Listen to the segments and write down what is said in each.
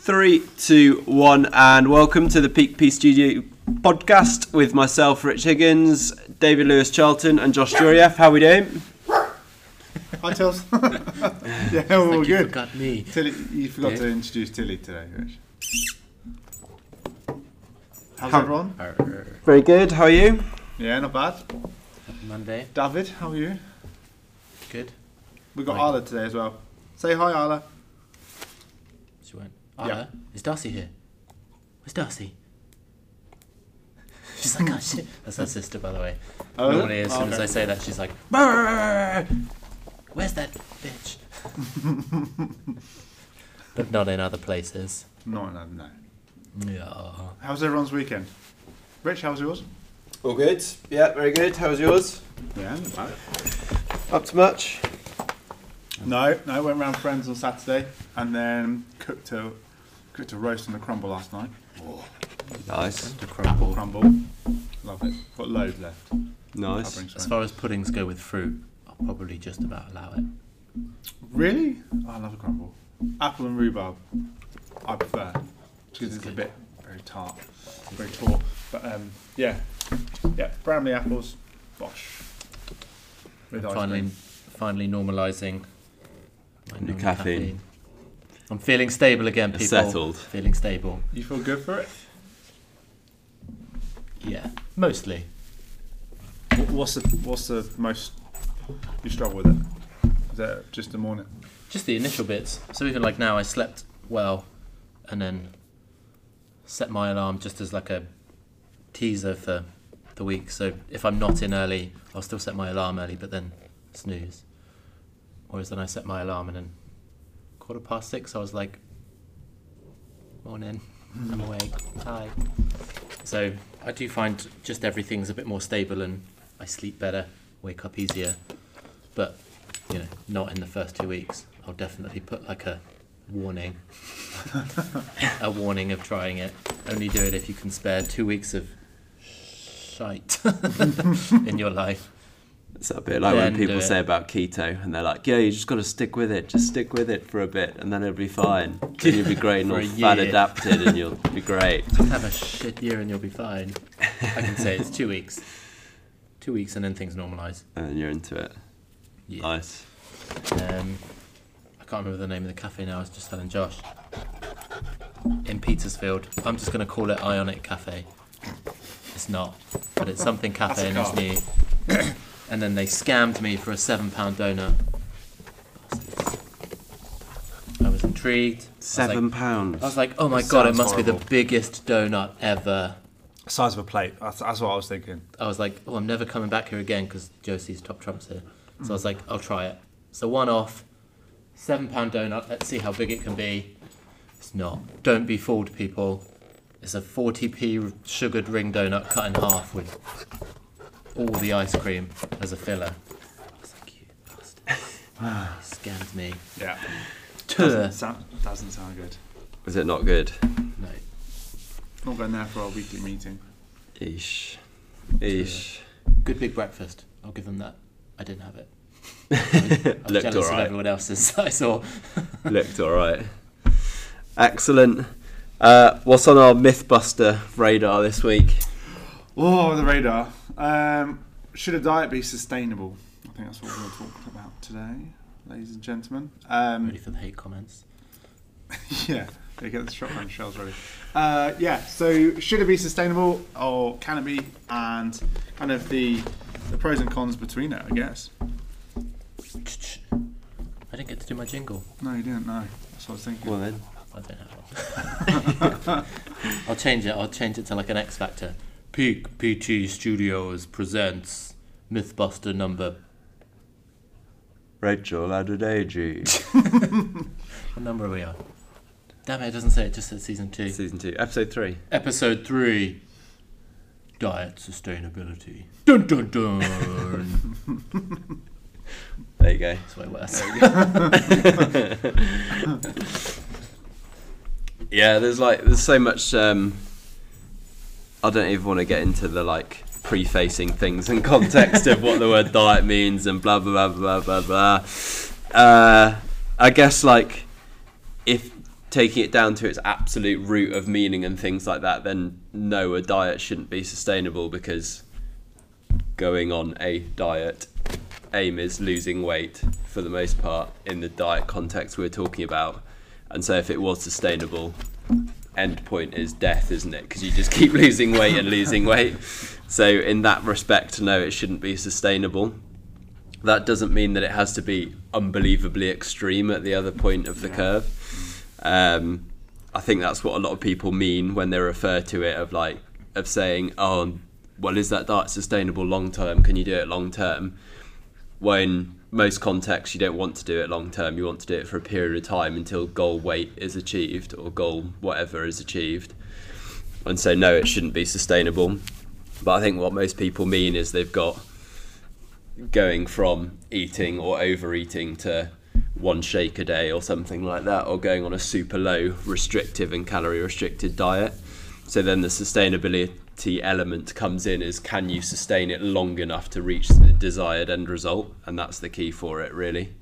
Three, two, one, and welcome to the Peak P Studio podcast with myself, Rich Higgins, David Lewis Charlton, and Josh Jurieff. How are we doing? Hi, Tils. yeah, we're all Like you good. forgot me. Tilly, you forgot Yeah. to introduce Tilly today, Rich. How's How- everyone? Arr, Very good. How are you? Yeah, not bad. Monday, David, how are you? good. We got Hi. Arla today as well. Say hi, Arla. She. Yeah. Arla, is Darcy here? Where's Darcy? She's like, oh shit. That's her sister, by the way. Oh, Normally, as soon okay. as I say that, she's like, "Brrr! Where's that bitch? but not in other places. No, no, no. Yeah. How's everyone's weekend? Rich, how's yours? All good. Yeah, very good. How was yours? Yeah, not bad. Up to much? No, no, went round friends on Saturday and then cooked a cooked a roast and a crumble last night. Nice. The crumble. crumble. Love it. Got loads left. Nice. bring As some. far as puddings go with fruit, I'll probably just about allow it. Really? Oh, I love a crumble. Apple and rhubarb. I prefer because it's a bit very tart, very taut. But um, yeah, yeah, Bramley apples, bosh. With ice finally, cream. finally normalising my Your known caffeine. I'm feeling stable again, people. Settled. Feeling stable. You feel good for it? Yeah, mostly. What's the what's the most you struggle with it? Is that just the morning? Just the initial bits. So even like now, I slept well, and then set my alarm just as like a teaser for the week. So if I'm not in early, I'll still set my alarm early, but then snooze. Whereas then I set my alarm and then quarter past six, I was like, morning, I'm hmm. awake, hi. So I do find just everything's a bit more stable and I sleep better, wake up easier. But you know, not in the first two weeks. I'll definitely put like a warning, a warning of trying it. Only do it if you can spare two weeks of shite in your life. It's a bit like Then when people say about keto and they're like, yeah, you just got to stick with it. Just stick with it for a bit and then it'll be fine. Then you'll be great and For all a fat year. adapted and you'll be great. Have a shit year and you'll be fine. I can say it's two weeks. Two weeks and then things normalise. And then you're into it. Yeah. Nice. Um, I can't remember the name of the cafe now. I was just telling Josh. In Petersfield. I'm just going to call it Ionic Cafe. It's not, but it's something cafe and That's it's new. and then they scammed me for a seven pound donut. I was intrigued. I was Seven like- pounds. I was like, oh my god, it Sounds must be the biggest donut ever. Size of a plate. That's, that's what I was thinking. I was like, oh, I'm never coming back here again because Josie's top trumps here. So I was like, I'll try it. So one off, seven pound donut. Let's see how big it can be. It's not. Don't be fooled, people. It's a 40p sugared ring donut cut in half with all the ice cream as a filler. I was like, you bastards. You scammed me. Yeah. Tuh. Doesn't sound, doesn't sound good. Is it not good? No. Not going there for our weekly meeting. Eesh. Eesh. Good big breakfast. I'll give them that. I didn't have it. I was Looked jealous of alright. everyone else's I saw. Looked alright. Excellent. Uh, what's on our Mythbuster radar this week? Oh, the radar. Um, should a diet be sustainable? I think that's what we're going to talk about today, ladies and gentlemen. Um, Ready for the hate comments. yeah, they get the shotgun shells ready. Uh, yeah, so should it be sustainable or can it be? And kind of the the pros and cons between it, I guess. I didn't get to do my jingle. No, you didn't No, That's what I was thinking. Well then. I don't have one. I'll change it. I'll change it to like an X Factor. Peak PT Studios presents Mythbuster number. Rachel Adedeji. What number are we on? Damn it! It doesn't say. It just says season two, Season 2. Episode 3. episode three. Diet sustainability. Dun dun dun. There you go. It's way worse. Yeah, there's like there's so much. Um, I don't even want to get into the like prefacing things and context of what the word diet means and blah blah blah blah blah blah. Uh, I guess like if taking it down to its absolute root of meaning and things like that, then no, a diet shouldn't be sustainable because going on a diet aim is losing weight for the most part in the diet context we're talking about. And so if it was sustainable, end point is death, isn't it? Because you just keep losing weight and losing weight. So in that respect, no, it shouldn't be sustainable. That doesn't mean that it has to be unbelievably extreme at the other point of the curve. Um, I think that's what a lot of people mean when they refer to it of like of saying, "Oh, well, is that diet sustainable long term? Can you do it long term?" When most contexts, you don't want to do it long term. You want to do it for a period of time until goal weight is achieved or goal whatever is achieved. And so, no, it shouldn't be sustainable. But I think what most people mean is they've got going from eating or overeating to one shake a day or something like that, or going on a super low restrictive and calorie restricted diet. So then the sustainability element comes in is can you sustain it long enough to reach the desired end result? And that's the key for it, really.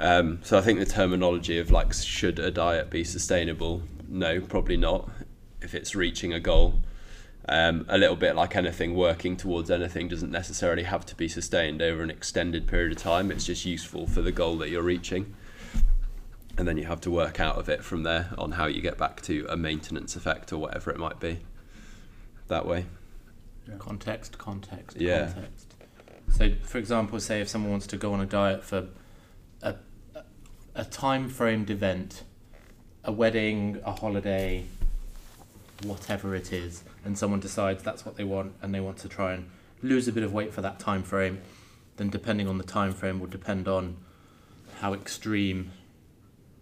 Um, so I think the terminology of like, should a diet be sustainable? No, probably not. If it's reaching a goal, um, a little bit like anything, working towards anything doesn't necessarily have to be sustained over an extended period of time. It's just useful for the goal that you're reaching. And then you have to work out of it from there on how you get back to a maintenance effect or whatever it might be. That way. Context, context, Yeah. context. So, for example, say if someone wants to go on a diet for a, a, a time framed event, a wedding, a holiday, whatever it is, and someone decides that's what they want and they want to try and lose a bit of weight for that time frame, then depending on the time frame will depend on how extreme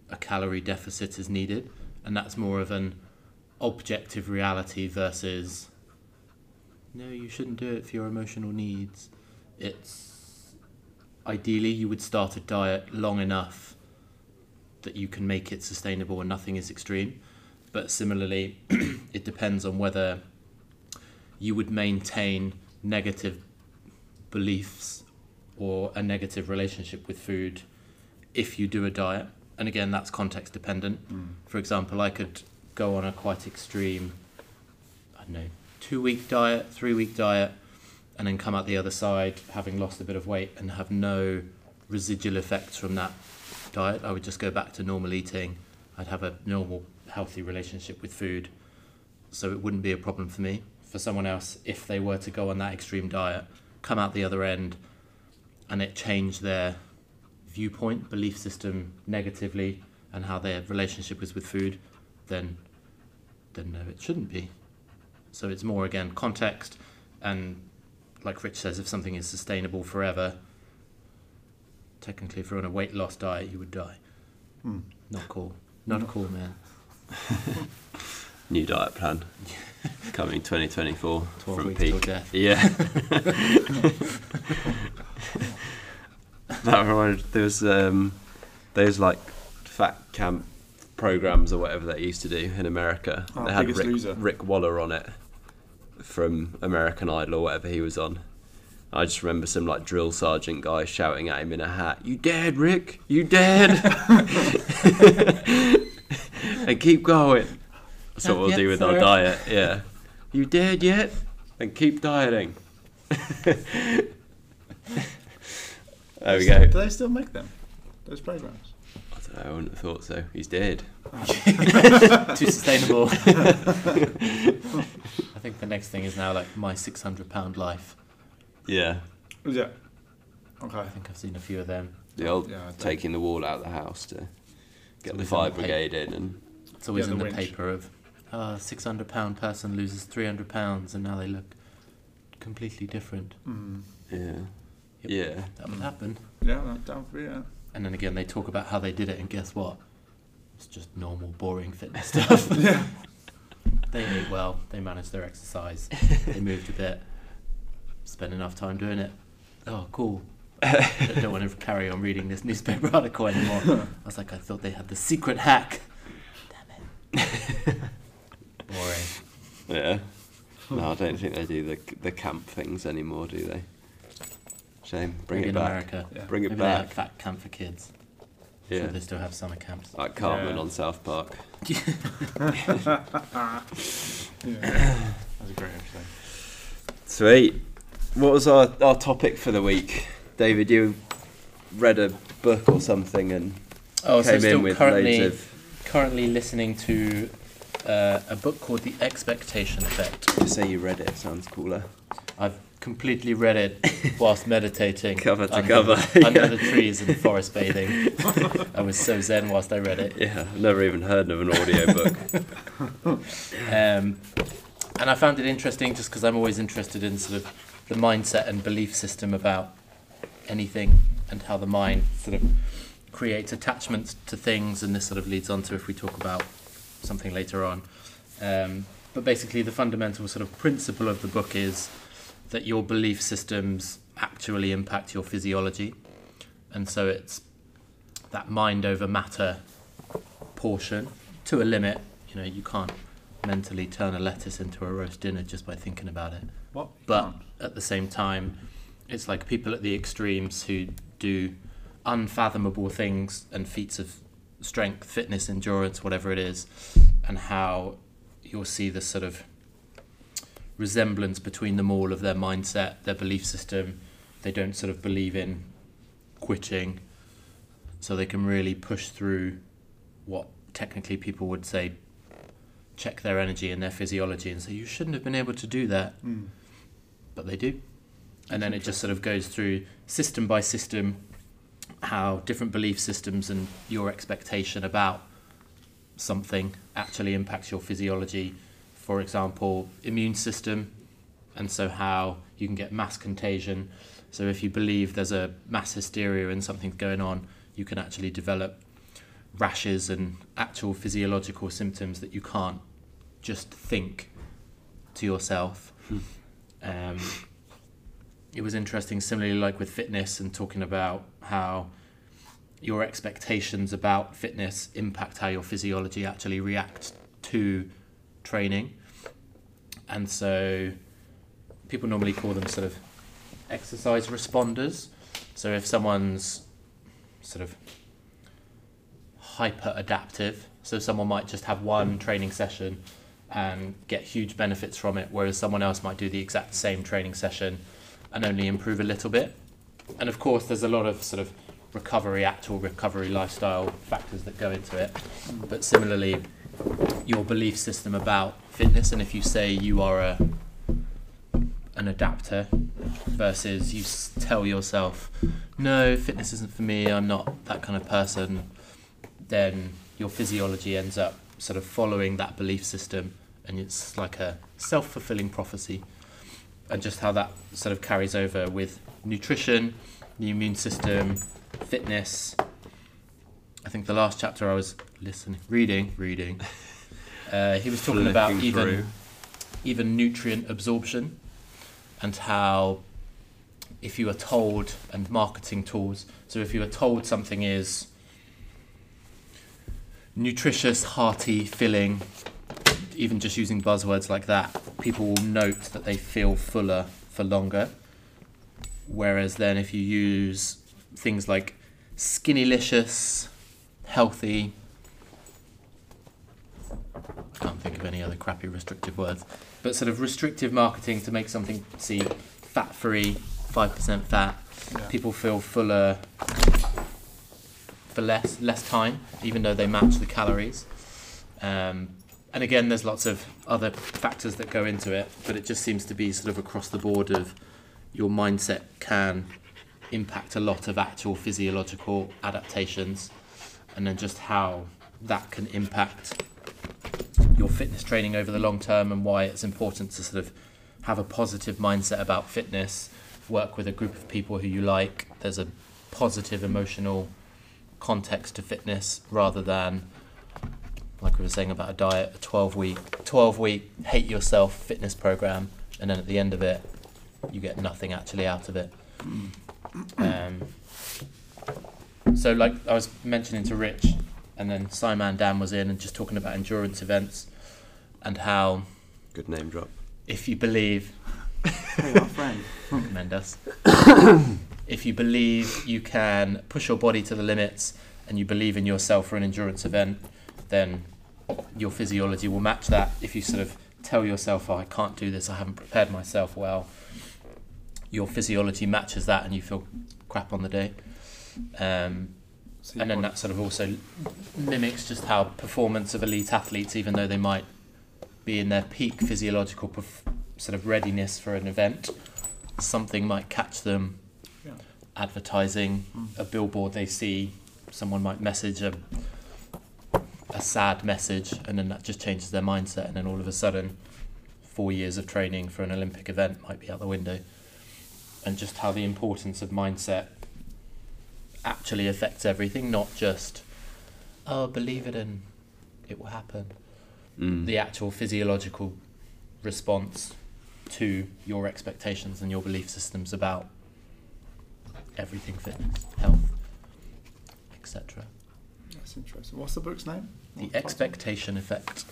a calorie deficit is needed, and that's more of an objective reality versus no, you shouldn't do it for your emotional needs. It's ideally you would start a diet long enough that you can make it sustainable and nothing is extreme. But similarly, it depends on whether you would maintain negative beliefs or a negative relationship with food if you do a diet. And again, that's context dependent. Mm. For example, I could go on a quite extreme, I don't know, two week diet, three week diet, and then come out the other side having lost a bit of weight and have no residual effects from that diet. I would just go back to normal eating. I'd have a normal, healthy relationship with food. So it wouldn't be a problem for me. For someone else, if they were to go on that extreme diet, come out the other end, and it changed their viewpoint, belief system negatively, and how their relationship is with food, then then no, it shouldn't be. So it's more again context, and like Rich says, if something is sustainable forever, technically, if you're on a weight loss diet, you would die. Hmm. Not cool. Not cool, man. New diet plan coming 2024 from weeks peak. till death. Yeah. that reminded there was um, those like fat camp programs or whatever they used to do in America. Oh, they had Rick, Rick Waller on it from American Idol or whatever he was on. I just remember some like drill sergeant guy shouting at him in a hat, "You dead, Rick? You dead?" and keep going. That's what we'll yet, do with our sir. diet. Yeah. You dead yet? And keep dieting. there we go. Do they still make them? Those programs? I don't know, I wouldn't have thought so. He's dead. Too sustainable. I think the next thing is now like my 600 pound life. Yeah. Yeah. Okay. I think I've seen a few of them. The old Yeah, taking the wall out of the house to get the always fire brigade in and It's always Yeah, in the the winch. paper of uh, 600 pound person loses 300 pounds and now they look completely different. Mm. yeah. Yep. Yeah. That would happen. Yeah, that, that would be it. And then again, they talk about how they did it, and guess what? It's just normal, boring fitness stuff. Yeah. they ate well, they managed their exercise, they moved a bit, spent enough time doing it. Oh, cool. I don't want to carry on reading this newspaper article anymore. I was like, I thought they had the secret hack. Damn it. Boring. Yeah. No, I don't think they do the the camp things anymore, do they? Shame. Bring Maybe it in back. America. Yeah. Bring it Maybe they have fat camp for kids. I'm Yeah. Sure they still have summer camps. Like Cartman Yeah. on South Park. Yeah. That's a great episode. Sweet. What was our, our topic for the week? David, you read a book or something and Oh, so came still in with currently loads of. currently listening to uh, a book called The Expectation Effect. To say you read it sounds cooler. I've completely read it whilst meditating Cover to under, cover. under Yeah. the trees and forest bathing. I was so zen whilst I read it. Yeah, I've never even heard of an audiobook. Um, and I found it interesting just because I'm always interested in sort of the mindset and belief system about anything and how the mind sort of creates attachments to things. And this sort of leads on to if we talk about something later on. Um, but basically, the fundamental sort of principle of the book is that your belief systems actually impact your physiology. And so it's that mind over matter portion to a limit. You know, you can't mentally turn a lettuce into a roast dinner just by thinking about it. What? But at the same time, it's like people at the extremes who do unfathomable things and feats of strength, fitness, endurance, whatever it is, and how you'll see this sort of resemblance between them all of their mindset, their belief system. They don't sort of believe in quitting, so they can really push through what technically people would say check their energy and their physiology and say you shouldn't have been able to do that Mm. but they do. And then it just sort of goes through system by system how different belief systems and your expectation about something actually impacts your physiology. For example, immune system, and so how you can get mass contagion. So if you believe there's a mass hysteria and something's going on, you can actually develop rashes and actual physiological symptoms that you can't just think to yourself. Um, it was interesting, similarly, like with fitness and talking about how your expectations about fitness impact how your physiology actually reacts to training. And so people normally call them sort of exercise responders. So if someone's sort of hyper adaptive, so someone might just have one training session and get huge benefits from it, whereas someone else might do the exact same training session and only improve a little bit. And of course, there's a lot of sort of recovery, actual recovery lifestyle factors that go into it. But similarly, your belief system about fitness, and if you say you are a an adapter versus you tell yourself, no, fitness isn't for me, I'm not that kind of person, then your physiology ends up sort of following that belief system, and it's like a self fulfilling prophecy. And just how that sort of carries over with nutrition, the immune system, fitness. I think the last chapter I was listening, reading, reading. Uh, he was talking about even through. even nutrient absorption and how if you are told and marketing tools so if you are told something is nutritious hearty filling even just using buzzwords like that people will note that they feel fuller for longer whereas then if you use things like skinnylicious healthy I can't think of any other crappy restrictive words, but sort of restrictive marketing to make something see fat free, five percent fat. Yeah. People feel fuller for less less time, even though they match the calories. Um, and again, there's lots of other factors that go into it, but it just seems to be sort of across the board of your mindset can impact a lot of actual physiological adaptations, and then just how that can impact your fitness training over the long term and why it's important to sort of have a positive mindset about fitness, work with a group of people who you like. There's a positive emotional context to fitness rather than like we were saying about a diet, a 12 week 12 week hate yourself fitness program and then at the end of it you get nothing actually out of it. Um, so like I was mentioning to Rich and then Simon Dan was in and just talking about endurance events and how Good name drop. if you believe Hey, our friend. recommend us if you believe you can push your body to the limits and you believe in yourself for an endurance event, then your physiology will match that. If you sort of tell yourself, oh, I can't do this, I haven't prepared myself well, your physiology matches that and you feel crap on the day. Um, So and then that sort of also mimics just how performance of elite athletes, even though they might be in their peak physiological perf- sort of readiness for an event, something might catch them. Yeah. Advertising, Mm. a billboard they see, someone might message a a sad message, and then that just changes their mindset, and then all of a sudden, four years of training for an Olympic event might be out the window, and just how the importance of mindset actually affects everything, not just oh believe it and it will happen. Mm. The actual physiological response to your expectations and your belief systems about everything fitness, health, etc. That's interesting. What's the book's name? The What's expectation effect.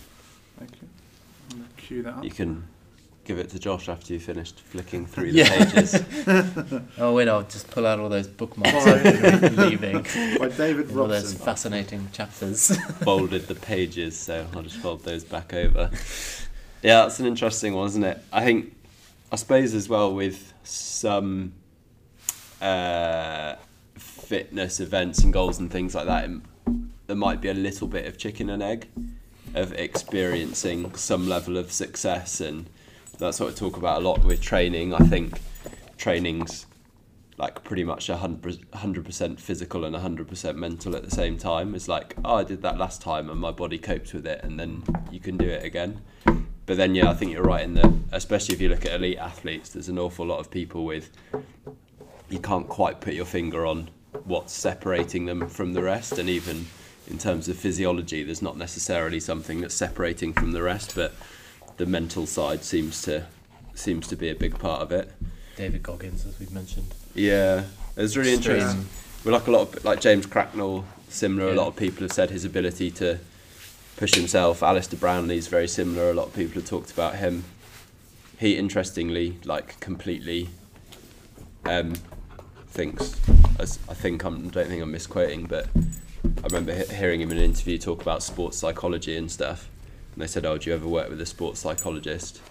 Thank you. I'm gonna cue that up. You can give it to Josh after you finished flicking through the Yeah. pages. Oh wait, I'll just pull out all those bookmarks I'm leaving. By David All those Robson. fascinating chapters. folded the pages, so I'll just fold those back over. Yeah, that's an interesting one, isn't it? I think, I suppose as well with some uh, fitness events and goals and things like that, it- there might be a little bit of chicken and egg of experiencing some level of success, and that's what I talk about a lot with training. I think training's like pretty much a hundred percent physical and hundred percent mental at the same time. It's like, oh, I did that last time and my body coped with it, and then you can do it again. But then, yeah, I think you're right in that, especially if you look at elite athletes, there's an awful lot of people with you can't quite put your finger on what's separating them from the rest, and even in terms of physiology, there's not necessarily something that's separating from the rest, but the mental side seems to seems to be a big part of it. David Goggins, as we've mentioned. Yeah, it's really Extreme. interesting. We're like a lot of like James Cracknell, similar. A lot of people have said his ability to push himself. Alistair Brownlee's very similar. A lot of people have talked about him. He interestingly, like completely, um, thinks. As I think I'm. Don't think I'm misquoting, but I remember he- hearing him in an interview talk about sports psychology and stuff. And they said, "Oh, do you ever work with a sports psychologist?"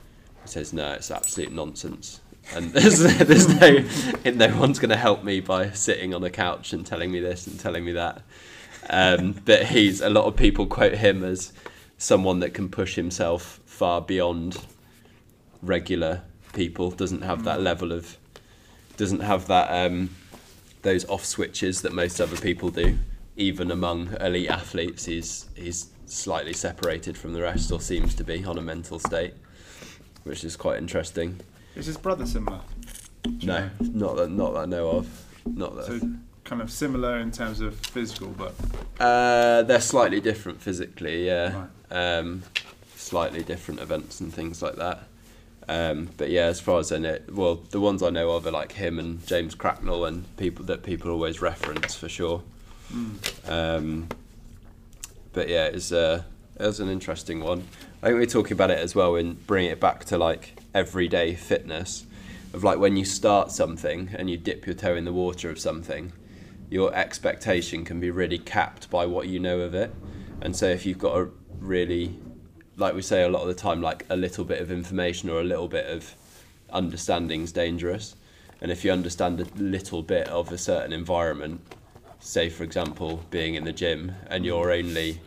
He says, "No, it's absolute nonsense." And there's, there's no, no one's going to help me by sitting on a couch and telling me this and telling me that. Um, but he's a lot of people quote him as someone that can push himself far beyond regular people. Doesn't have that level of, doesn't have that um, those off switches that most other people do. Even among elite athletes, he's he's slightly separated from the rest, or seems to be on a mental state, which is quite interesting. Is his brother similar? No, not that not that I know of. Not that. So kind of similar in terms of physical, but Uh, they're slightly different physically, yeah. Right. Um, slightly different events and things like that. Um, but yeah, as far as I know, well, the ones I know of are like him and James Cracknell and people that people always reference for sure. Um, but yeah, it's uh, it was an interesting one. I think we are talking about it as well in bringing it back to like everyday fitness, of like when you start something and you dip your toe in the water of something, your expectation can be really capped by what you know of it. And so if you've got a really, like we say a lot of the time, like a little bit of information or a little bit of understanding is dangerous. And if you understand a little bit of a certain environment, say for example being in the gym, and your mm. only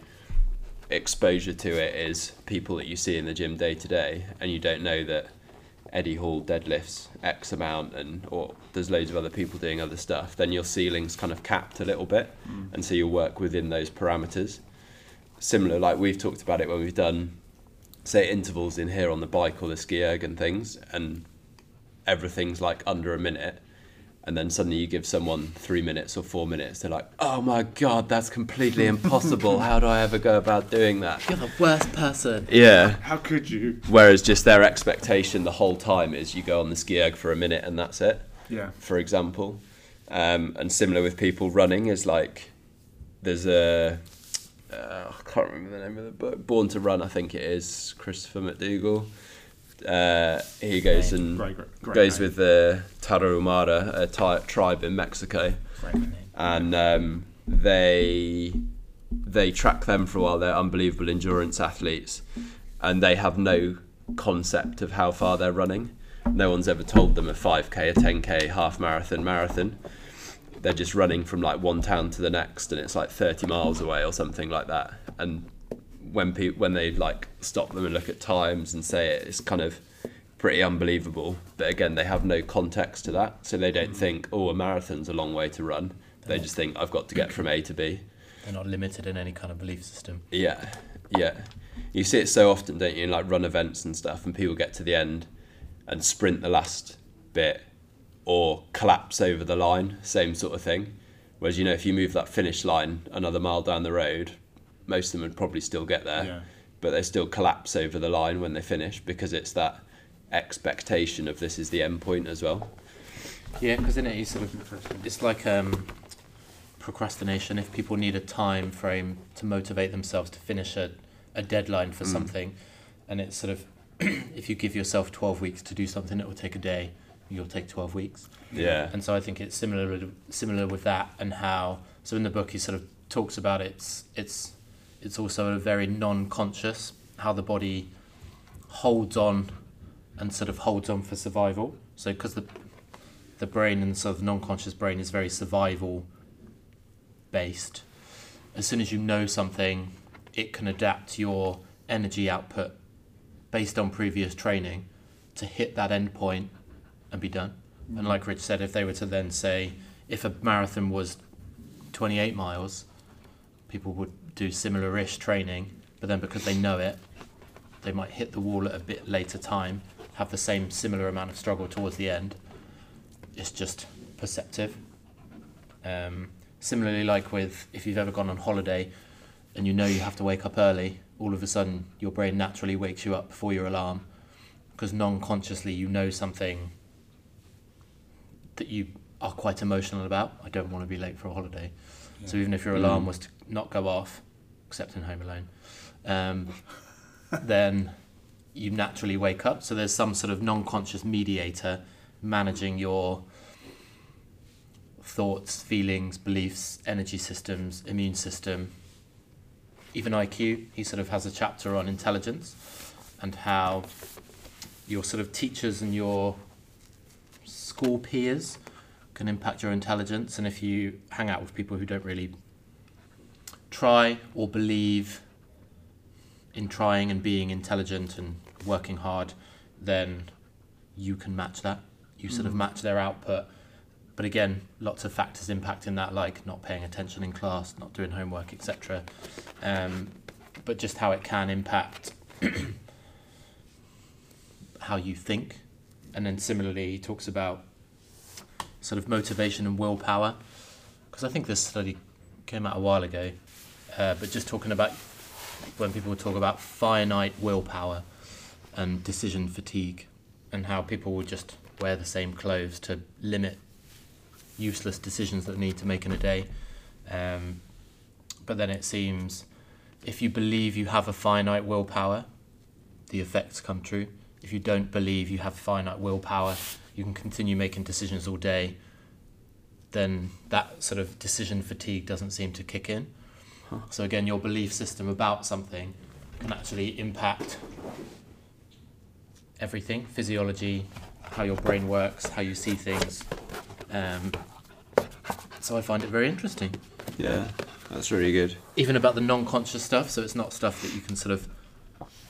exposure to it is people that you see in the gym day to day, and you don't know that Eddie Hall deadlifts X amount, and or there's loads of other people doing other stuff, then your ceiling's kind of capped a little bit, mm. and so you work within those parameters. Similar, like we've talked about it when we've done, say intervals in here on the bike or the ski erg and things, and everything's like under a minute. And then suddenly you give someone three minutes or four minutes, they're like, "Oh my god, that's completely impossible! How do I ever go about doing that?" You're the worst person. Yeah, how could you? Whereas just their expectation the whole time is you go on the ski erg for a minute and that's it, Yeah. for example. Um, and similar with people running is like there's a uh, I can't remember the name of the book. Born to Run, I think it is Christopher McDougall. Uh, he goes Name. and Great, great, great goes name. with the Tarahumara, a ti- tribe in Mexico and um, they they track them for a while. They're unbelievable endurance athletes, and they have no concept of how far they're running. No one's ever told them a 5k, a 10k, half marathon, marathon. They're just running from like one town to the next, and it's like 30 miles away or something like that. And when people when they like stop them and look at times and say it, it's kind of pretty unbelievable. But again, they have no context to that, so they don't mm. think, oh, a marathon's a long way to run. They just think I've got to get from A to B. They're not limited in any kind of belief system. Yeah, yeah. You see it so often, don't you, in like run events and stuff, and people get to the end and sprint the last bit or collapse over the line, same sort of thing. Whereas, you know, if you move that finish line another mile down the road, most of them would probably still get there, Yeah. but they still collapse over the line when they finish because it's that expectation of this is the end point as well. Yeah, because in it, you sort of it's like um, procrastination. If people need a time frame to motivate themselves to finish a, a deadline for Mm. something, and it's sort of if you give yourself twelve weeks to do something that will take a day, you'll take twelve weeks. Yeah. And so I think it's similar with- similar with that and how so in the book he sort of talks about it's it's it's also a very non-conscious how the body holds on and sort of holds on for survival. So because the the brain and sort of non-conscious brain is very survival based. As soon as you know something, it can adapt your energy output based on previous training to hit that end point and be done. And like Rich said, if they were to then say, if a marathon was 28 miles, people would do similar-ish training, but then because they know it, they might hit the wall at a bit later time, have the same similar amount of struggle towards the end. It's just perceptive. Um, similarly, like with if you've ever gone on holiday and you know you have to wake up early, all of a sudden your brain naturally wakes you up before your alarm because non-consciously you know something that you are quite emotional about. I don't want to be late for a holiday. So even if your alarm Mm. was to not go off, except in Home Alone, um, then you naturally wake up. So there's some sort of non-conscious mediator managing your thoughts, feelings, beliefs, energy systems, immune system, even IQ. He sort of has a chapter on intelligence and how your sort of teachers and your school peers can impact your intelligence. And if you hang out with people who don't really try or believe in trying and being intelligent and working hard, then you can match that. You sort of Mm. match their output. But again, lots of factors impacting that, like not paying attention in class, not doing homework, etc. Um, but just how it can impact how you think. And then similarly, he talks about sort of motivation and willpower. Because I think this study came out a while ago, uh, but just talking about when people talk about finite willpower and decision fatigue, and how people will just wear the same clothes to limit useless decisions that they need to make in a day. Um, but then it seems if you believe you have a finite willpower, the effects come true. If you don't believe you have finite willpower, you can continue making decisions all day, then that sort of decision fatigue doesn't seem to kick in. So again, your belief system about something can actually impact everything physiology, how your brain works, how you see things. Um, so I find it very interesting. Yeah. That's really good. Even about the non conscious stuff, so it's not stuff that you can sort of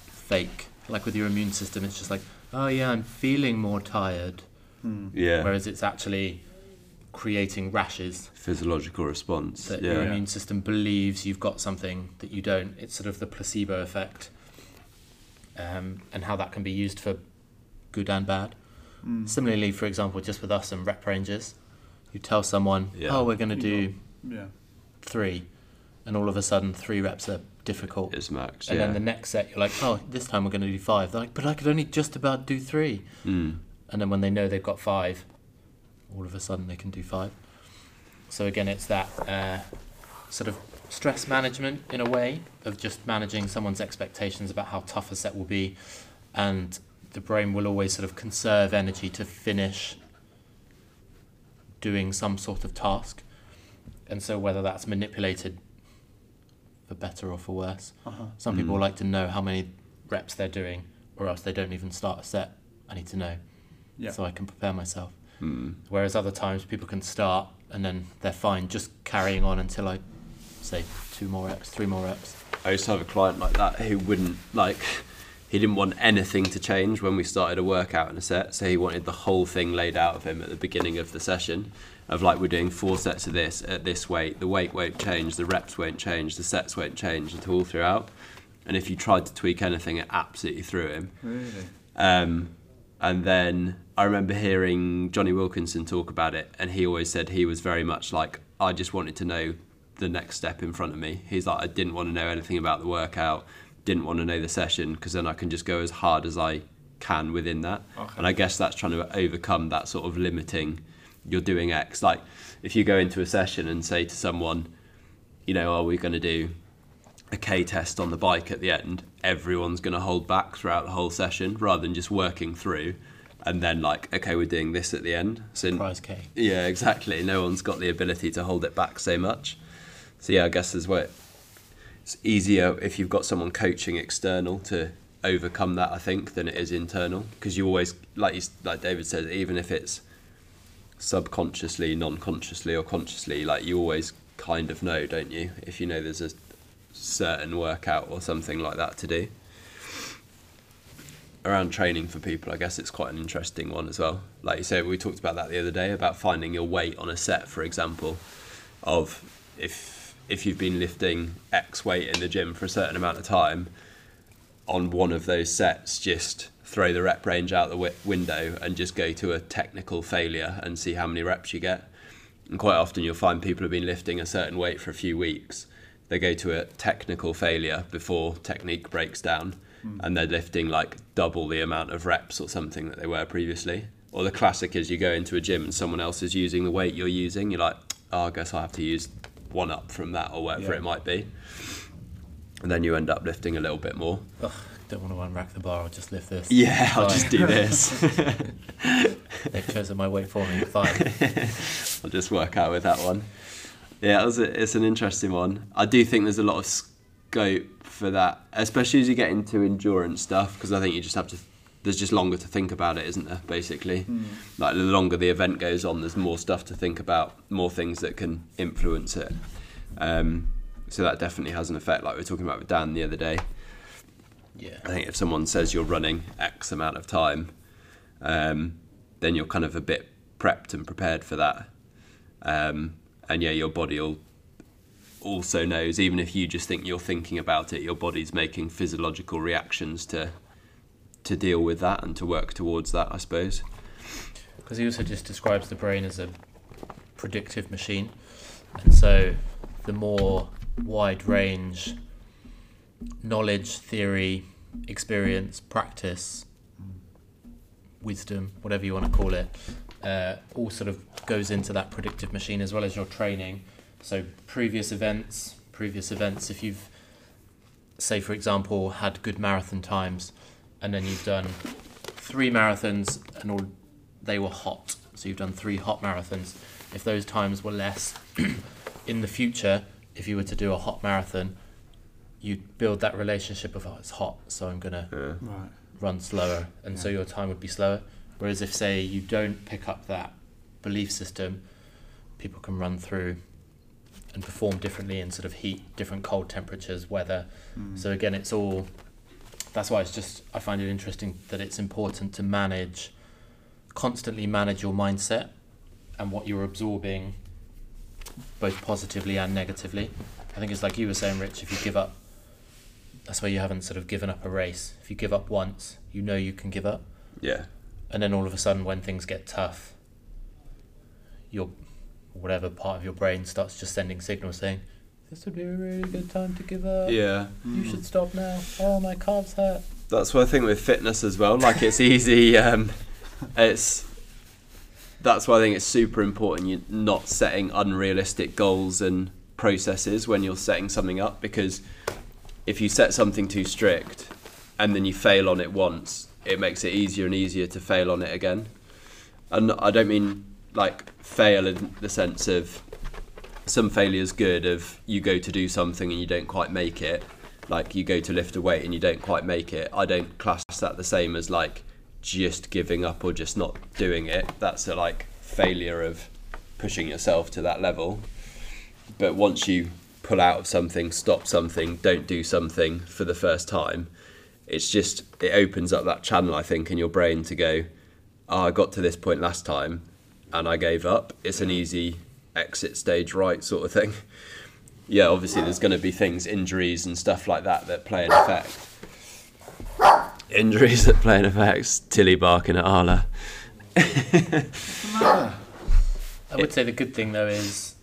fake. Like with your immune system, it's just like, oh yeah, I'm feeling more tired. Hmm. Yeah. Whereas it's actually creating rashes Physiological response. that yeah. your immune system believes you've got something that you don't. It's sort of the placebo effect, um, and how that can be used for good and bad. Mm. Similarly, for example, just with us and rep ranges, you tell someone, Yeah. "Oh, we're going to do Yeah. three, and all of a sudden, three reps are difficult. It's max. and yeah. then the next set, you're like, "Oh, this time we're going to do five. They're like, "But I could only just about do three. Mm. And then when they know they've got five, all of a sudden they can do five. So again, it's that uh, sort of stress management in a way of just managing someone's expectations about how tough a set will be, and the brain will always sort of conserve energy to finish doing some sort of task. and so whether that's manipulated for better or for worse. Uh-huh. Some Mm. people like to know how many reps they're doing, or else they don't even start a set. I need to know, Yeah. so I can prepare myself. Hmm. Whereas other times people can start and then they're fine, just carrying on until I say two more reps, three more reps. I used to have a client like that who wouldn't like he didn't want anything to change when we started a workout in a set, so he wanted the whole thing laid out of him at the beginning of the session. Of like we're doing four sets of this at this weight, the weight won't change, the reps won't change, the sets won't change at all throughout. And if you tried to tweak anything, it absolutely threw him. Really? Um, and then I remember hearing Jonny Wilkinson talk about it, and he always said he was very much like, I just wanted to know the next step in front of me. He's like, I didn't want to know anything about the workout, didn't want to know the session, because then I can just go as hard as I can within that. Okay. And I guess that's trying to overcome that sort of limiting. You're doing X. Like, if you go into a session and say to someone, you know, are we going to do a K test on the bike at the end, everyone's going to hold back throughout the whole session rather than just working through and then like, okay, we're doing this at the end. So Prize K. yeah, exactly. No one's got the ability to hold it back so much. So yeah, I guess there's where it's easier if you've got someone coaching external to overcome that. I think than it is internal because you always like you, like David says, even if it's subconsciously, non-consciously, or consciously, like you always kind of know, don't you? If you know there's a certain workout or something like that to do. Around training for people, I guess it's quite an interesting one as well. Like you said, we talked about that the other day about finding your weight on a set, for example, of if if you've been lifting X weight in the gym for a certain amount of time, on one of those sets, just throw the rep range out the wi- window and just go to a technical failure and see how many reps you get. And quite often you'll find people have been lifting a certain weight for a few weeks. They go to a technical failure before technique breaks down hmm. and they're lifting like double the amount of reps or something that they were previously. Or the classic is you go into a gym and someone else is using the weight you're using, you're like, oh, I guess I have to use one up from that or whatever Yeah. it might be. And then you end up lifting a little bit more. Ugh, don't want to unrack the bar. I'll just lift this. Yeah, I'll just do this. They've chosen my weight for me. Fine. I'll just work out with that one. Yeah, it was a, it's an interesting one. I do think there's a lot of scope for that, especially as you get into endurance stuff, because I think you just have to. There's just longer to think about it, isn't there? Basically, like the longer the event goes on, there's more stuff to think about, more things that can influence it. Um, so that definitely has an effect, like we were talking about with Dan the other day. Yeah. I think if someone says you're running X amount of time, um, then you're kind of a bit prepped and prepared for that. Um, and yeah, your body will also knows, even if you just think you're thinking about it, your body's making physiological reactions to to deal with that and to work towards that, I suppose. Because he also just describes the brain as a predictive machine, and so the more wide range knowledge, theory, experience, practice, wisdom, whatever you want to call it, uh, all sort of goes into that predictive machine as well as your training. So previous events, previous events. If you've, say for example, had good marathon times, and then you've done three marathons and all they were hot. So you've done three hot marathons. If those times were less, in the future, if you were to do a hot marathon, you'd build that relationship of oh it's hot, so I'm gonna Right. run slower, and so your time would be slower. Whereas if say you don't pick up that belief system, people can run through and perform differently in sort of heat, different cold temperatures, weather. Mm. So again, it's all. That's why it's just I find it interesting that it's important to manage, constantly manage your mindset, and what you're absorbing, both positively and negatively. I think it's like you were saying, Rich. If you give up, that's why you haven't sort of given up a race. If you give up once, you know you can give up, Yeah. And then all of a sudden, when things get tough, your whatever part of your brain starts just sending signals saying, "This would be a really good time to give up. Yeah. You should stop now. Oh, my calves hurt." That's what I think with fitness as well. Like it's easy. Um, it's that's why I think it's super important. You're not setting unrealistic goals and processes when you're setting something up because if you set something too strict and then you fail on it once, it makes it easier and easier to fail on it again. And I don't mean like fail in the sense of some failure is good of you go to do something and you don't quite make it. Like you go to lift a weight and you don't quite make it. I don't class that the same as like just giving up or just not doing it. That's a like failure of pushing yourself to that level. But once you pull out of something, stop something, don't do something for the first time, it's just it opens up that channel I think in your brain to go, oh, I got to this point last time and I gave up. It's an easy exit stage right sort of thing. Yeah, obviously there's going to be things, injuries and stuff like that that play an effect. Injuries that play an effect. Tilly barking at Arla. I would say the good thing though is,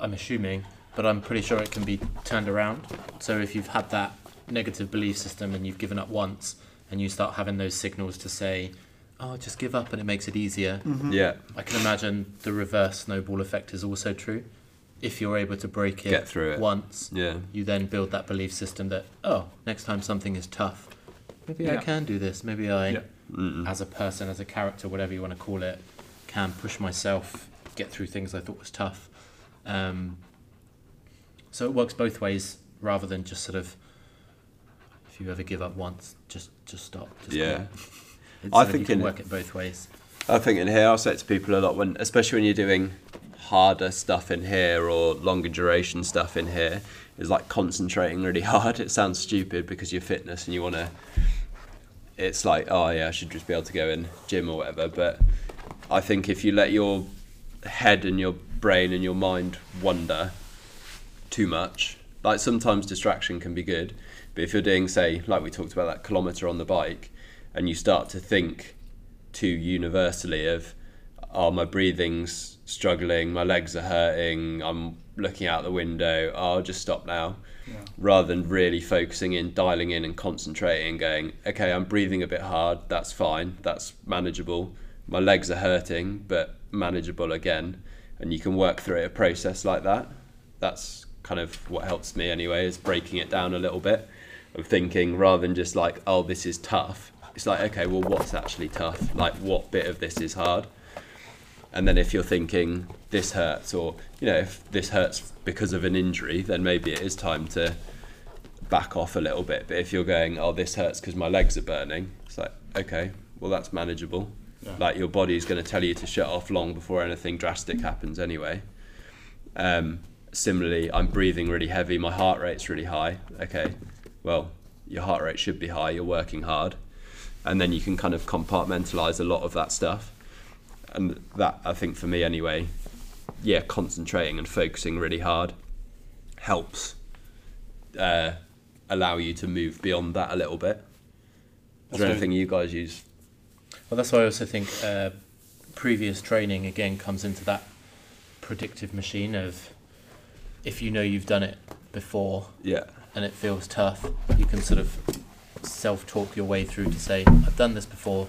I'm assuming, but I'm pretty sure it can be turned around. So if you've had that negative belief system and you've given up once, and you start having those signals to say, "Oh, just give up," and it makes it easier. Yeah, I can imagine the reverse snowball effect is also true. If you're able to break it, Get through it. once, yeah, you then build that belief system that oh, next time something is tough, maybe I can do this. Maybe I, Yeah. As a person, as a character, whatever you want to call it, can push myself, get through things I thought was tough. Um, so it works both ways, rather than just sort of. If you ever give up once, just just stop. Just Yeah. I think you can in- work it both ways. I think in here I'll say it to people a lot when, especially when you're doing harder stuff in here or longer duration stuff in here, is like concentrating really hard. It sounds stupid because you're fitness and you want to. It's like oh yeah, I should just be able to go in gym or whatever. But I think if you let your head and your brain and your mind wander too much, like sometimes distraction can be good, but if you're doing say like we talked about that kilometer on the bike, and you start to think too universally of oh my breathing's struggling my legs are hurting i'm looking out the window oh, i'll just stop now Yeah. rather than really focusing in dialing in and concentrating and going okay i'm breathing a bit hard that's fine that's manageable. My legs are hurting but manageable again. And you can work through a process like that. That's kind of what helps me anyway is breaking it down a little bit of thinking rather than just like oh this is tough. It's like okay well what's actually tough? Like what bit of this is hard? And then if you're thinking this hurts or you know if this hurts because of an injury then maybe it is time to back off a little bit. But if you're going oh this hurts because my legs are burning it's like okay well that's manageable. Yeah. like your body's going to tell you to shut off long before anything drastic happens anyway. Um, similarly i'm breathing really heavy my heart rate's really high okay well your heart rate should be high you're working hard. And then you can kind of compartmentalize a lot of that stuff. And that i think for me anyway yeah concentrating and focusing really hard helps uh, allow you to move beyond that a little bit. Is there anything you guys use? Well, that's why I also think uh, previous training again comes into that predictive machine of if you know you've done it before yeah and it feels tough, you can sort of self talk your way through to say, I've done this before,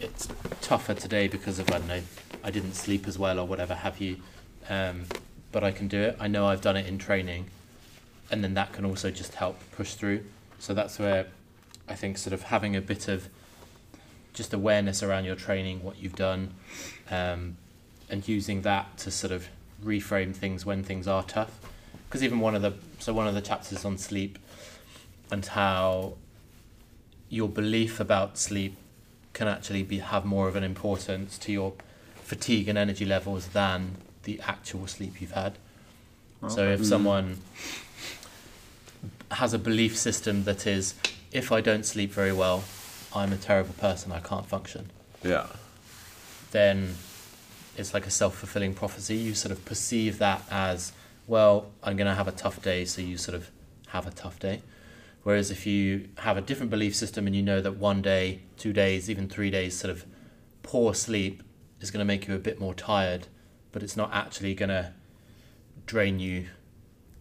it's tougher today because of, I don't know, I didn't sleep as well or whatever have you, um, but I can do it. I know I've done it in training, and then that can also just help push through. So that's where I think sort of having a bit of just awareness around your training, what you've done, um, and using that to sort of reframe things when things are tough. Because even one of the so one of the chapters on sleep and how your belief about sleep can actually be have more of an importance to your fatigue and energy levels than the actual sleep you've had. So if mm. someone has a belief system that is, if I don't sleep very well, I'm a terrible person, I can't function, yeah then it's like a self fulfilling prophecy. You sort of perceive that as, well, I'm going to have a tough day, so you sort of have a tough day. Whereas if you have a different belief system and you know that one day, two days, even three days, sort of poor sleep is going to make you a bit more tired, but it's not actually going to drain you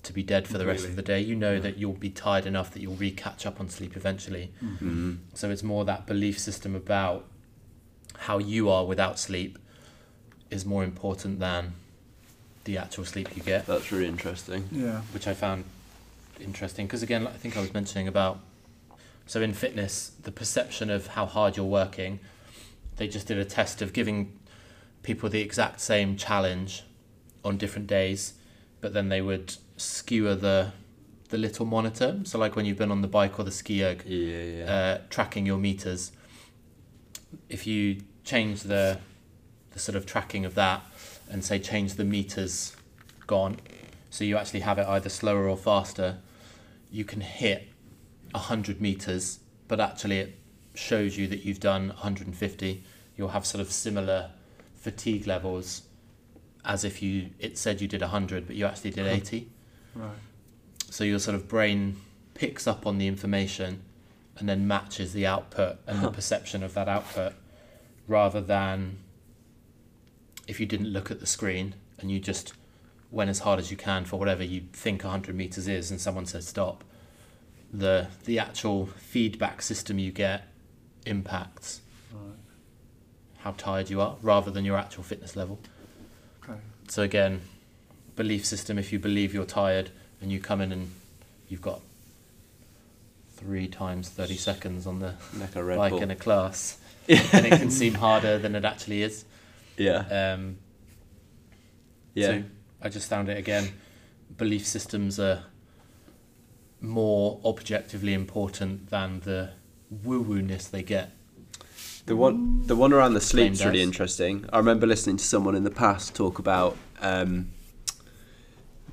to be dead for the rest of the day. You know that you'll be tired enough that you'll re catch up on sleep eventually. mm-hmm. So it's more that belief system about how you are without sleep is more important than the actual sleep you get, that's really interesting Yeah. which I found interesting because again, I think I was mentioning about so in fitness, the perception of how hard you're working, they just did a test of giving people the exact same challenge on different days but then they would skewer the the little monitor. So like when you've been on the bike or the ski erg, Yeah, yeah. uh, tracking your meters. If you change the the sort of tracking of that and say change the meters gone, so you actually have it either slower or faster, you can hit hundred meters, but actually it shows you that you've done 150. You'll have sort of similar fatigue levels as if you it said you did 100, but you actually did 80 Right. so your sort of brain picks up on the information and then matches the output and the perception of that output rather than if you didn't look at the screen and you just went as hard as you can for whatever you think 100 meters is and someone says stop the the actual feedback system you get impacts Right. how tired you are rather than your actual fitness level Okay. so again, belief system. If you believe you're tired and you come in and you've got three times thirty seconds on the Like in a class, and it can seem harder than it actually is. Yeah, Um, yeah. So I just found it again. Belief systems are more objectively important than the woo woo ness they get. The one, the one around the sleep is really interesting. I remember listening to someone in the past talk about um,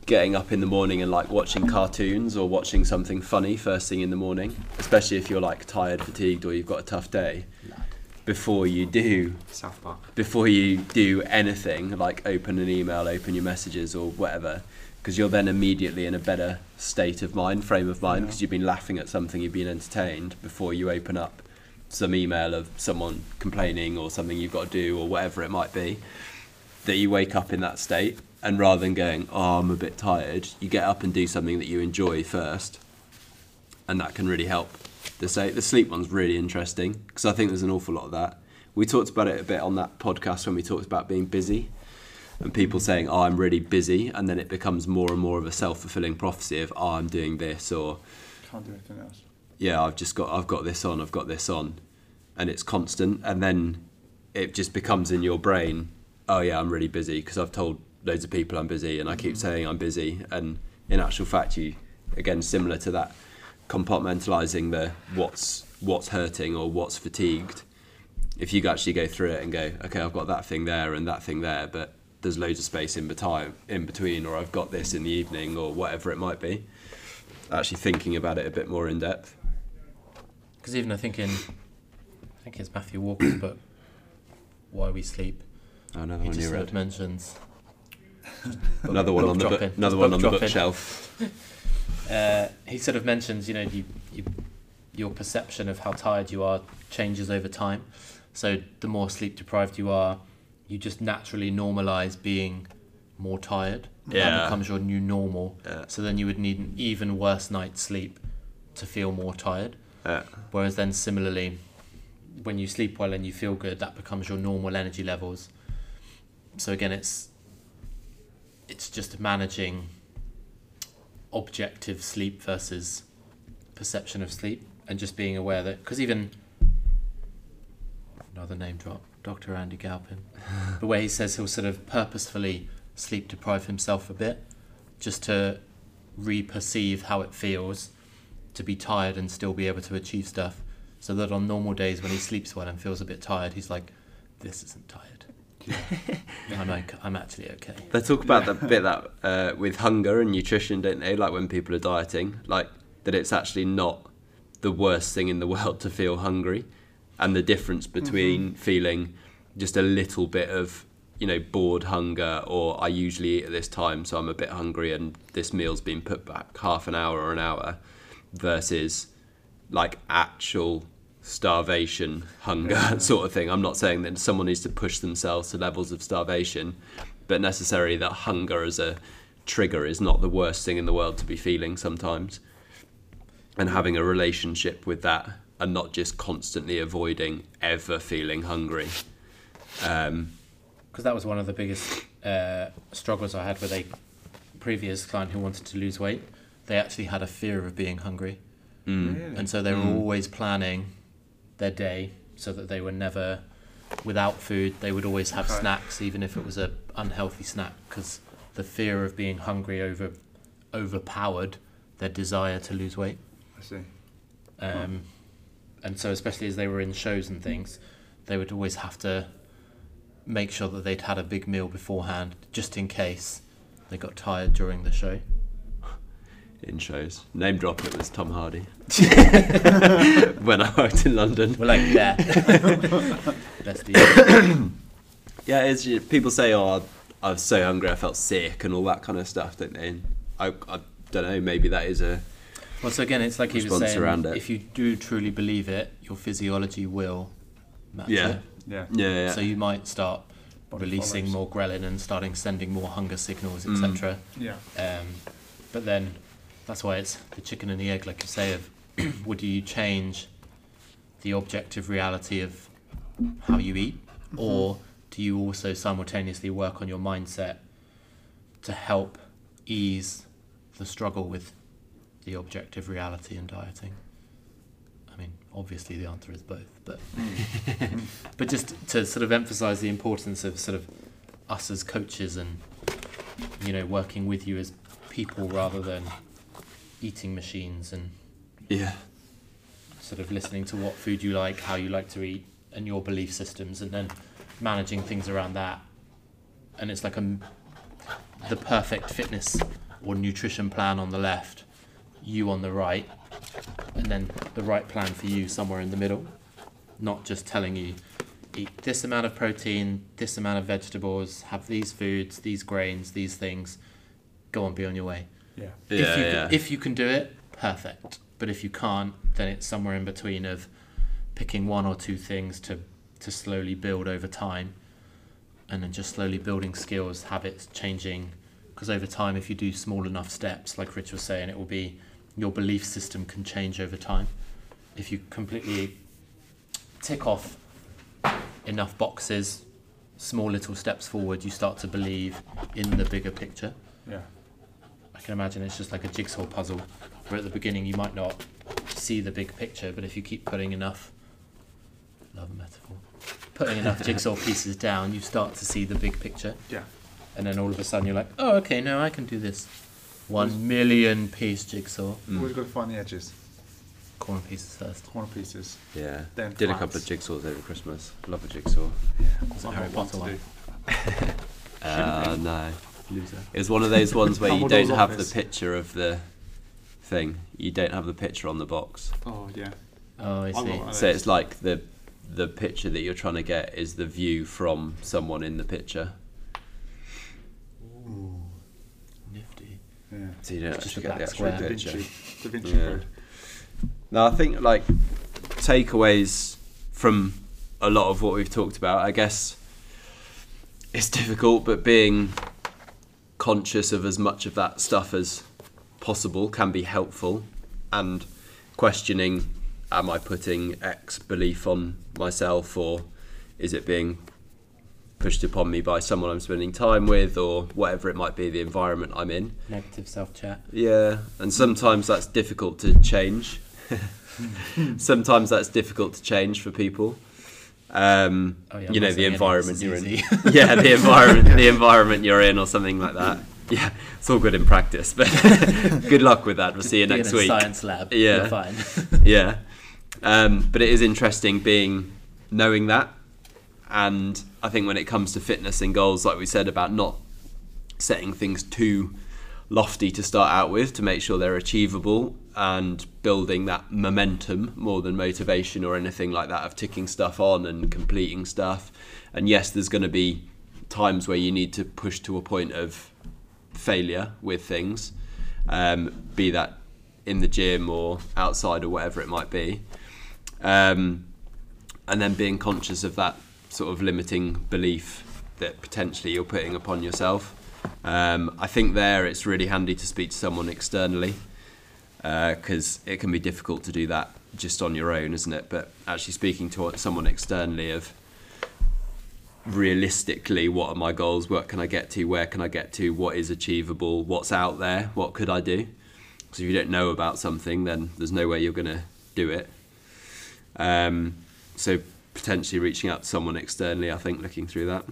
getting up in the morning and like watching cartoons or watching something funny first thing in the morning, especially if you're like tired, fatigued, or you've got a tough day. Before you do, South Park. before you do anything, like open an email, open your messages, or whatever, because you're then immediately in a better state of mind, frame of mind, Yeah. because you've been laughing at something, you've been entertained before you open up some email of someone complaining or something you've got to do or whatever it might be. That you wake up in that state, and rather than going, "Oh, I'm a bit tired," you get up and do something that you enjoy first, and that can really help. The say the sleep one's really interesting because I think there's an awful lot of that. We talked about it a bit on that podcast when we talked about being busy, and people saying, "Oh, I'm really busy," and then it becomes more and more of a self-fulfilling prophecy of, "Oh, I'm doing this," or Can't do anything else. yeah, I've just got I've got this on, I've got this on, and it's constant, and then it just becomes in your brain, oh yeah, I'm really busy because I've told loads of people I'm busy, and I keep mm-hmm. saying I'm busy, and in actual fact, you again similar to that, compartmentalizing the what's what's hurting or what's fatigued. If you actually go through it and go, okay, I've got that thing there and that thing there, but there's loads of space in between, in between, or I've got this in the evening, or whatever it might be. Actually thinking about it a bit more in depth. Because even I think in, I think it's Matthew Walker's book, Why We Sleep. Another He one just you read. mentions Another one on the another one on the bookshelf. uh, he sort of mentions, you know, you, you, your perception of how tired you are changes over time. So the more sleep deprived you are, you just naturally normalize being more tired. Yeah. That becomes your new normal. Yeah. So then you would need an even worse night's sleep to feel more tired. Yeah. Whereas then similarly, when you sleep well and you feel good, that becomes your normal energy levels. So again, it's it's just managing objective sleep versus perception of sleep, and just being aware that because even another name drop, Dr. Andy Galpin, the way he says he'll sort of purposefully sleep deprive himself a bit, just to re-perceive how it feels to be tired and still be able to achieve stuff. So that on normal days when he sleeps well and feels a bit tired, he's like, "This isn't tired. I'm okay. I'm actually okay." They talk about the bit that uh, with hunger and nutrition, don't they? Like when people are dieting, like that it's actually not the worst thing in the world to feel hungry, and the difference between feeling just a little bit of you know bored hunger or I usually eat at this time, so I'm a bit hungry, and this meal's been put back half an hour or an hour, versus like actual starvation hunger Yeah. sort of thing. I'm not saying that someone needs to push themselves to levels of starvation, but necessarily that hunger as a trigger is not the worst thing in the world to be feeling sometimes. And having a relationship with that and not just constantly avoiding ever feeling hungry. Um, because that was one of the biggest uh, struggles I had with a previous client who wanted to lose weight. They actually had a fear of being hungry, mm, Really? and so they were Mm. always planning their day so that they were never without food. They would always have Okay. snacks, even if it was a unhealthy snack, because the fear of being hungry over overpowered their desire to lose weight. I see. Um, and so, especially as they were in shows and things, they would always have to make sure that they'd had a big meal beforehand, just in case they got tired during the show. In shows. Name drop it was Tom Hardy. when I worked in London. We're like that. Let's. Yeah, it's people say, "Oh, I was so hungry, I felt sick," and all that kind of stuff, don't they? And I, I don't know. Maybe that is a Well, so again, it's like he was Response saying, around it. if you do truly believe it, your physiology will match Yeah. it. Yeah. yeah, yeah. So you might start Body releasing follows. more ghrelin and starting sending more hunger signals, Mm. etc. Yeah. Um, but then that's why it's the chicken and the egg, like you say. Of would you change the objective reality of how you eat, mm-hmm. or do you also simultaneously work on your mindset to help ease the struggle with the objective reality in dieting? I mean, obviously the answer is both, but but just to sort of emphasize the importance of sort of us as coaches and you know working with you as people rather than eating machines and yeah, sort of listening to what food you like, how you like to eat, and your belief systems, and then managing things around that. And it's like a the perfect fitness or nutrition plan on the left, you on the right, and then the right plan for you somewhere in the middle. Not just telling you eat this amount of protein, this amount of vegetables, have these foods, these grains, these things. Go and be on your way Yeah. yeah, if you yeah. Can, if you can do it, perfect. But if you can't, then it's somewhere in between of picking one or two things to to slowly build over time, and then just slowly building skills, habits, changing. Because over time, if you do small enough steps, like Rich was saying, it will be your belief system can change over time. If you completely tick off enough boxes, small little steps forward, you start to believe in the bigger picture. Yeah. I can imagine it's just like a jigsaw puzzle where at the beginning you might not see the big picture, but if you keep putting enough, love a metaphor, putting enough jigsaw pieces down, you start to see the big picture, Yeah. and then all of a sudden you're like, oh, okay, now I can do this. One million piece jigsaw, Mm. Always got to find the edges, corner pieces first. corner pieces. yeah. Then Did a couple of jigsaws over Christmas. Love a jigsaw. Yeah. Was it Harry got one Potter to one? do. Uh, no. Loser. It was one of those ones where you don't have office. the picture of the thing. You don't have the picture on the box. Oh yeah. Oh, I see. one. So it's like the the picture that you're trying to get is the view from someone in the picture. Ooh, nifty. Yeah. So you don't Just actually a get the black actual square. Da picture. Vinci. Da Vinci Yeah. Code. No, I think like takeaways from a lot of what we've talked about. I guess it's difficult, but being conscious of as much of that stuff as possible can be helpful, and questioning: Am I putting X belief on myself, or is it being pushed upon me by someone I'm spending time with, or whatever it might be, the environment I'm in? Negative self chat. Yeah, and sometimes that's difficult to change. sometimes that's difficult to change for people. Um, Oh, yeah, you know the environment you're in. yeah, the environment, the environment you're in, or something like that. Yeah, it's all good in practice, but good luck with that. We'll see you next week. science lab. Yeah. You're fine. yeah, um, but it is interesting being knowing that, and I think when it comes to fitness and goals, like we said about not setting things too lofty to start out with to make sure they're achievable and building that momentum more than motivation or anything like that of ticking stuff on and completing stuff. And yes, there's going to be times where you need to push to a point of failure with things, um, be that in the gym or outside or whatever it might be. Um, and then being conscious of that sort of limiting belief that potentially you're putting upon yourself. Um, I think there it's really handy to speak to someone externally because it can be difficult to do that just on your own, isn't it? But actually speaking to someone externally of realistically what are my goals? What can i get to? Where can i get to? What is achievable? What's out there? What could i do? Because if you don't know about something then there's no way you're going to do it. Um, so potentially reaching out to someone externally i think looking through that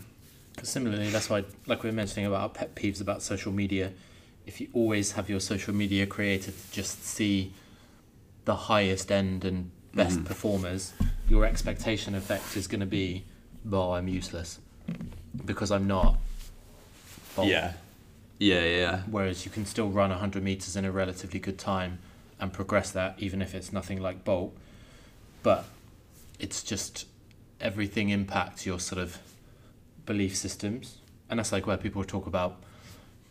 Similarly, that's why, like we were mentioning about our pet peeves about social media, if you always have your social media created to just see the highest end and best Mhm. performers, your expectation effect is going to be, well, I'm useless because I'm not. Bolt. Yeah. Yeah, yeah. Whereas you can still run 100 meters in a relatively good time and progress that, even if it's nothing like Bolt. But it's just everything impacts your sort of belief systems. And that's like where people talk about,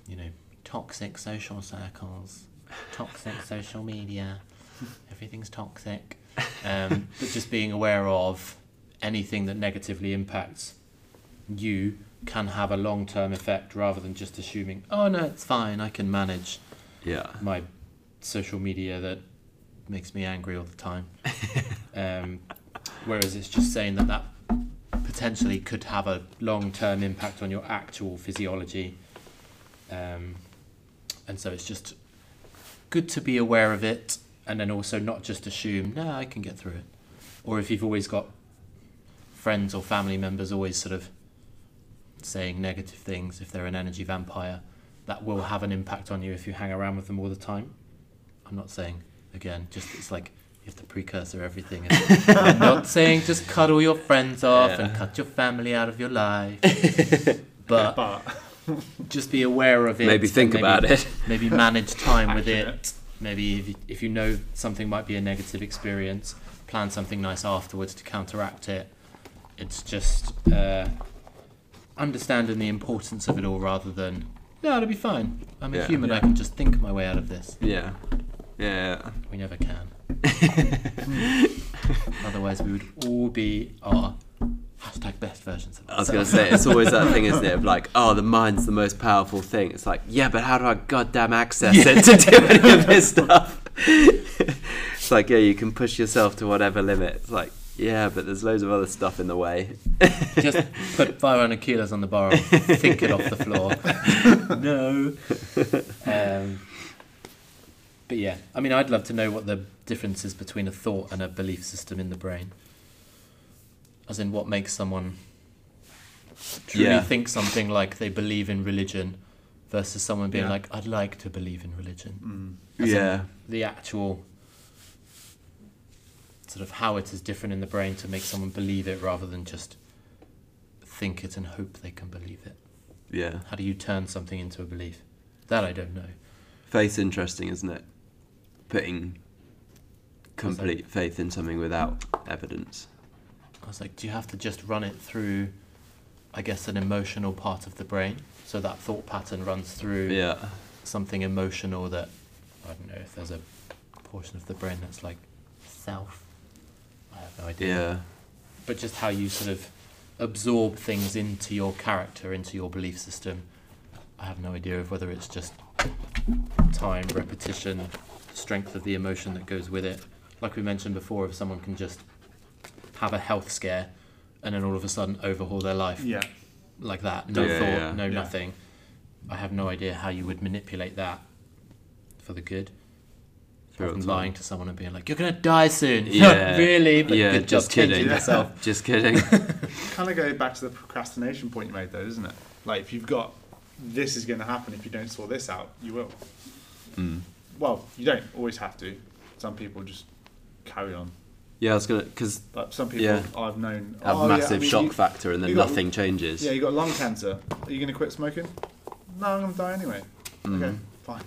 you know, toxic social circles, toxic social media, everything's toxic. Um, but just being aware of anything that negatively impacts you can have a long term effect rather than just assuming, oh no, it's fine, I can manage Yeah. my social media that makes me angry all the time. um, whereas it's just saying that that potentially could have a long term impact on your actual physiology. Um, and so it's just good to be aware of it and then also not just assume, no, I can get through it. Or if you've always got friends or family members always sort of saying negative things, if they're an energy vampire, that will have an impact on you if you hang around with them all the time. I'm not saying, again, just it's like you have to precursor everything. And I'm not saying just cut all your friends off and cut your family out of your life. But But just be aware of it. Maybe and think about it. Maybe manage time with it. Maybe if you, if you know something might be a negative experience, plan something nice afterwards to counteract it. It's just uh, understanding the importance of it all rather than, no, it'll be fine. I'm a Yeah. human, I can just think my way out of this. Yeah. Yeah. We never can. Otherwise, we would all be our hashtag best versions of this. I was going to say, it's always that thing, isn't it? Of like, oh, the mind's the most powerful thing. It's like, yeah, but how do I goddamn access it to do any of this stuff? it's like, yeah, you can push yourself to whatever limit. It's like, yeah, but there's loads of other stuff in the way. Just put 500 kilos on the bar and think it off the floor. no. Um, but yeah, I mean, I'd love to know what the difference is between a thought and a belief system in the brain. As in, what makes someone truly Yeah. think something like they believe in religion versus someone being Yeah. like, I'd like to believe in religion. mm, Yeah. the actual sort of how it is different in the brain to make someone believe it rather than just think it and hope they can believe it. Yeah. How do you turn something into a belief? That I don't know. Faith's interesting, isn't it? Putting complete faith in something without evidence. I was like, do you have to just run it through, I guess, an emotional part of the brain? So that thought pattern runs through Yeah. something emotional that, I don't know if there's a portion of the brain that's like self. I have no idea. Yeah. but just how you sort of absorb things into your character, into your belief system. I have no idea of whether it's just time, repetition, strength of the emotion that goes with it. Like we mentioned before, if someone can just have a health scare and then all of a sudden overhaul their life yeah. like that, no Yeah, thought, yeah. no Yeah. nothing, I have no idea how you would manipulate that for the good. Sure, Rather than it's lying to someone and being like, "You're gonna die soon." Yeah. Not really, but Yeah, good job just changing kidding. yourself. Just kidding. Kind of go back to the procrastination point you made, though, isn't it? Like, if you've got this is going to happen if you don't sort this out, you will. Mm. Well, you don't always have to. Some people just carry on. Yeah, I was gonna because Like some people Yeah. I've known have "Oh, yeah, massive I mean, shock you- factor and then you got- nothing changes. Yeah, you got lung cancer. Are you going to quit smoking? No, I'm going to die anyway. Mm. Okay, fine.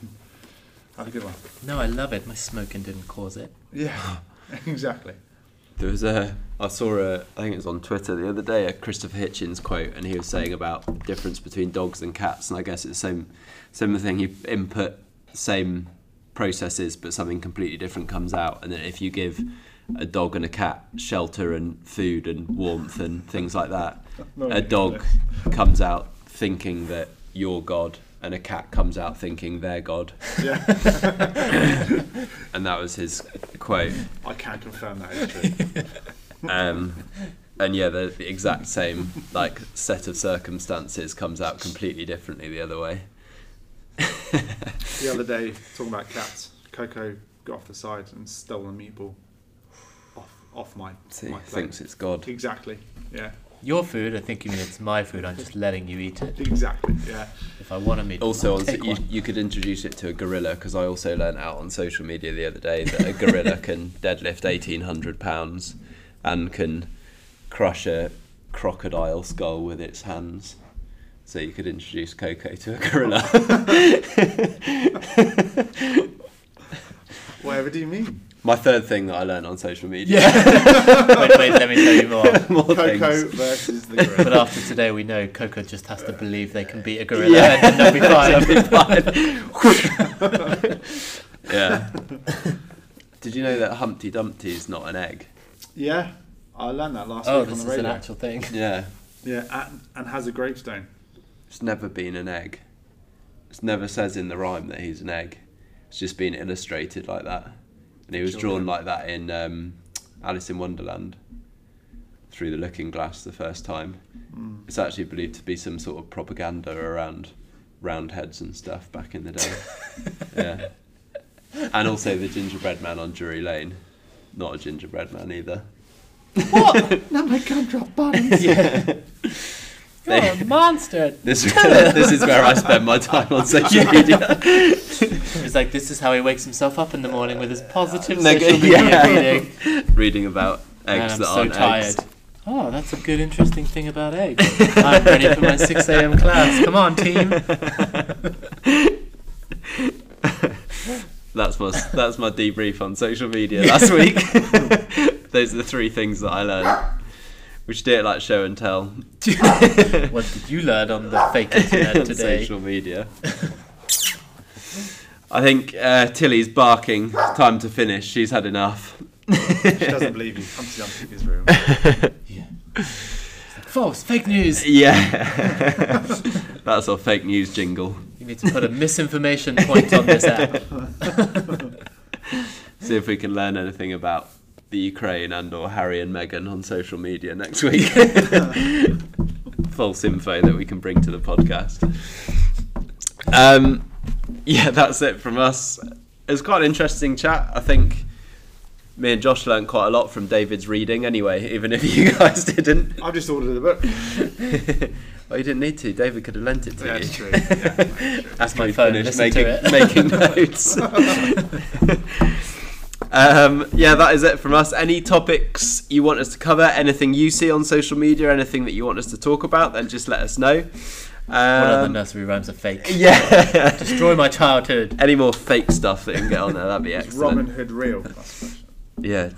Have a good one. No, I love it. My smoking didn't cause it. Yeah, exactly. There was a I saw a I think it was on Twitter the other day a Christopher Hitchens quote and he was saying about the difference between dogs and cats and I guess it's the same similar thing you input same processes but something completely different comes out. And then if you give a dog and a cat shelter and food and warmth and things like that No, a dog comes out thinking that you're God and a cat comes out thinking they're God. Yeah, and that was his quote. I can confirm that is true. um, and yeah, the, the exact same like set of circumstances comes out completely differently the other way. the other day, talking about cats, Coco got off the side and stole a meatball off off my See, my plate. thinks it's God. Exactly. Yeah. your food, I think you mean it's my food. I'm just letting you eat it. Exactly. Yeah. If I want to meet, Also, I'll take you, one. you could introduce it to a gorilla because I also learnt out on social media the other day that a gorilla can deadlift eighteen hundred pounds and can crush a crocodile skull with its hands. So you could introduce Coco to a gorilla. Whatever do you mean? My third thing that I learned on social media. wait, wait, let me tell you more. More Coco things. versus the But after today, we know Coco just has to believe they can beat a gorilla, Yeah. and then they'll be fine. yeah. Did you know that Humpty Dumpty is not an egg? yeah, I learned that last oh, week on the radio. Oh, this is an actual thing. Yeah. Yeah, and, and has a gravestone. It's never been an egg. It never says in the rhyme that he's an egg. It's just been illustrated like that. And he was drawn like that in um, Alice in Wonderland through the looking glass the first time. Mm. It's actually believed to be some sort of propaganda around roundheads and stuff back in the day. yeah. And also the gingerbread man on Drury Lane. Not a gingerbread man either. What? Now my gumdrop buttons. yeah. You're a monster. This, this is where I spend my time on social media. He's like, this is how he wakes himself up in the morning with his positive social media yeah. reading. Reading about Man, eggs I'm that so aren't tired. eggs. Oh, that's a good, interesting thing about eggs. I'm ready for my 6 a.m. class. Come on, team. That's my that's my debrief on social media last week. Those are the three things that I learned. We should do it like show and tell What did you learn on the fake internet on today? social media. I think uh, Tilly's barking. Time to finish. She's had enough. she doesn't believe you. Humpty Dumpty is real. Yeah. False, fake news. Yeah, that's our fake news jingle. You need to put a misinformation point on this app. See if we can learn anything about the Ukraine and or Harry and Meghan on social media next week. False info that we can bring to the podcast. Um, yeah, that's it from us. It was quite an interesting chat. I think me and Josh learned quite a lot from David's reading anyway, even if you guys didn't. I've just ordered a book. well, you didn't need to. David could have lent it to Yeah, you. it's true. Yeah, that's my phone, finished making, to making notes. Um, yeah, that is it from us. Any topics you want us to cover, anything you see on social media, anything that you want us to talk about, then just let us know. What other Um, nursery rhymes are fake? yeah. Destroy my childhood. Any more fake stuff that you can get on there, that'd be Is excellent. Robin Hood real? Question. Yeah.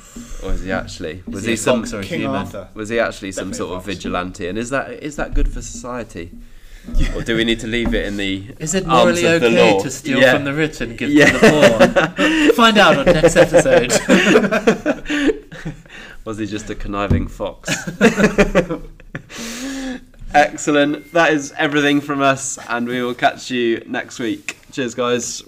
Or is he actually? Was he he a some fox or a King human? Arthur. was he actually some Definitely sort of vigilante? And is that is that good for society? Or do we need to leave it in the Is it morally okay to steal Yeah. from the rich and give Yeah. to the poor? Find out on next episode. Was he just a conniving fox? Excellent. That is everything from us, and we will catch you next week. Cheers, guys.